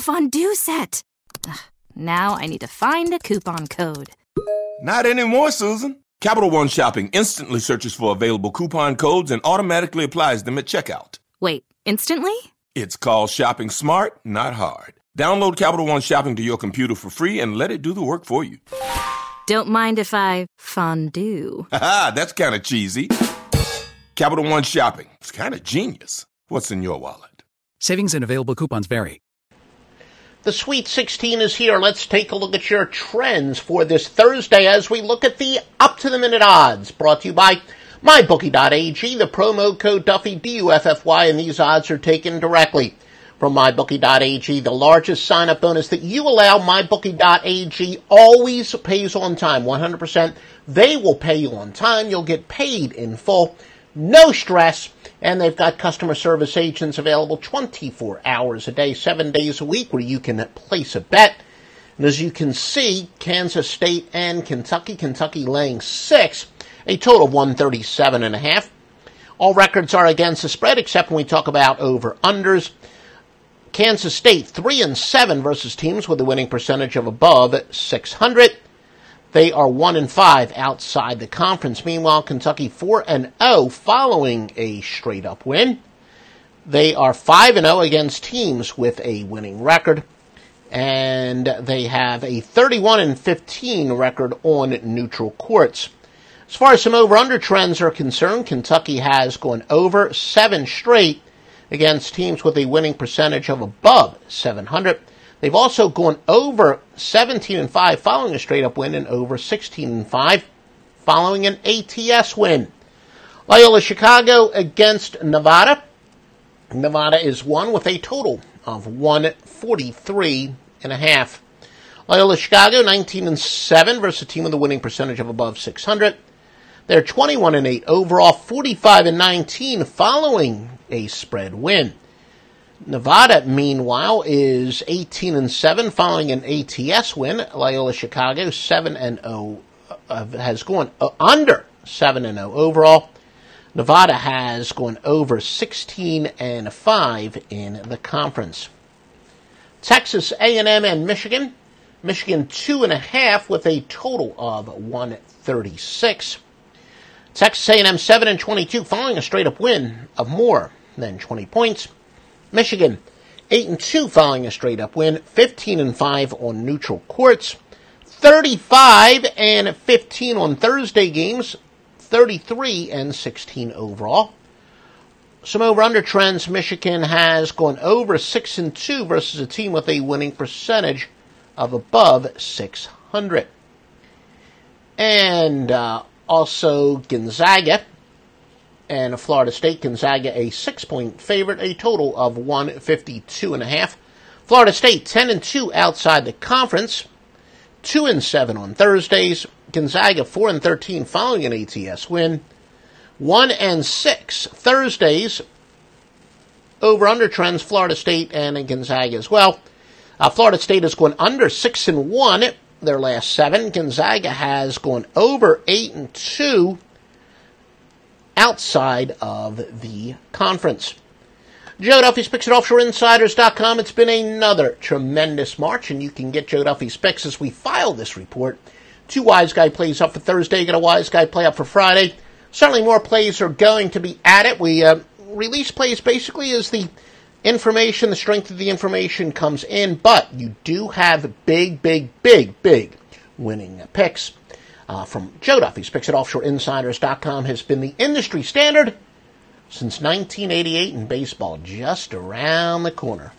a fondue set. Ugh, now I need to find a coupon code. Not anymore, Susan. Capital One Shopping instantly searches for available coupon codes and automatically applies them at checkout. Wait, instantly? It's called shopping smart, not hard. Download Capital One Shopping to your computer for free and let it do the work for you. Don't mind if I fondue. Haha, that's kind of cheesy. Capital One Shopping. It's kind of genius. What's in your wallet? Savings and available coupons vary. The Sweet 16 is here. Let's take a look at your trends for this Thursday as we look at the up to the minute odds brought to you by MyBookie.ag. The promo code Duffy, D-U-F-F-Y, and these odds are taken directly from MyBookie.ag. The largest sign up bonus that you allow, MyBookie.ag always pays on time, 100%. They will pay you on time. You'll get paid in full. No stress and they've got customer service agents available 24 hours a day, seven days a week where you can place a bet. And as you can see, Kansas State and Kentucky, Kentucky laying six, a total of 137 and a half. All records are against the spread except when we talk about over unders. Kansas State 3 and 7 versus teams with a winning percentage of above 600. They are 1 and 5 outside the conference. Meanwhile, Kentucky 4 and 0 following a straight up win. They are 5 and 0 against teams with a winning record and they have a 31 and 15 record on neutral courts. As far as some over under trends are concerned, Kentucky has gone over 7 straight against teams with a winning percentage of above 700. They've also gone over 17 and 5 following a straight up win and over 16 and 5 following an ATS win. Loyola Chicago against Nevada. Nevada is one with a total of 143 and a half. Loyola Chicago 19 and 7 versus a team with a winning percentage of above 600. They're 21 and 8 overall, 45 and 19 following a spread win. Nevada, meanwhile, is 18 and 7 following an ATS win. Loyola Chicago 7 and 0 uh, has gone uh, under 7 and 0 overall. Nevada has gone over 16 and 5 in the conference. Texas A&M and Michigan. Michigan two and a half with a total of 136. Texas A&M 7 and 22 following a straight up win of more than 20 points. Michigan, 8 and 2 following a straight up win, 15 and 5 on neutral courts, 35 and 15 on Thursday games, 33 and 16 overall. Some over under trends, Michigan has gone over 6 and 2 versus a team with a winning percentage of above 600. And uh, also Gonzaga and Florida State. Gonzaga a six point favorite, a total of 152 and a half. Florida State 10 and 2 outside the conference, 2 and 7 on Thursdays. Gonzaga 4 and 13 following an ATS win. 1 and 6 Thursdays. Over under trends Florida State and Gonzaga as well. Uh, Florida State has gone under 6 and 1 their last 7. Gonzaga has gone over 8 and 2 outside of the conference. Joe Duffy's Picks at OffshoreInsiders.com. It's been another tremendous March, and you can get Joe Duffy's picks as we file this report. Two Wise Guy plays up for Thursday, get a Wise Guy play up for Friday. Certainly more plays are going to be added. We uh, release plays basically as the information, the strength of the information comes in, but you do have big, big, big, big winning picks uh, from Joe Duffy's picks at offshoreinsiders.com has been the industry standard since 1988 in baseball, just around the corner.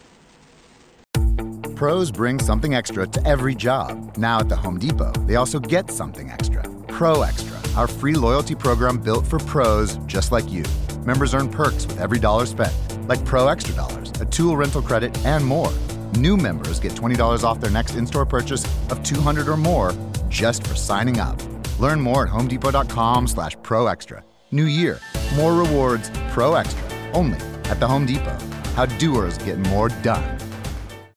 Pros bring something extra to every job. Now at the Home Depot, they also get something extra. Pro Extra, our free loyalty program built for pros just like you. Members earn perks with every dollar spent, like Pro Extra Dollars, a tool rental credit, and more. New members get $20 off their next in-store purchase of $200 or more just for signing up. Learn more at homedepot.com slash pro extra. New year, more rewards, pro extra, only at the Home Depot. How doers get more done.